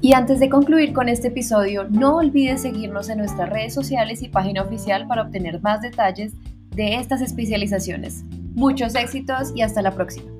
Y antes de concluir con este episodio, no olvides seguirnos en nuestras redes sociales y página oficial para obtener más detalles de estas especializaciones. Muchos éxitos y hasta la próxima.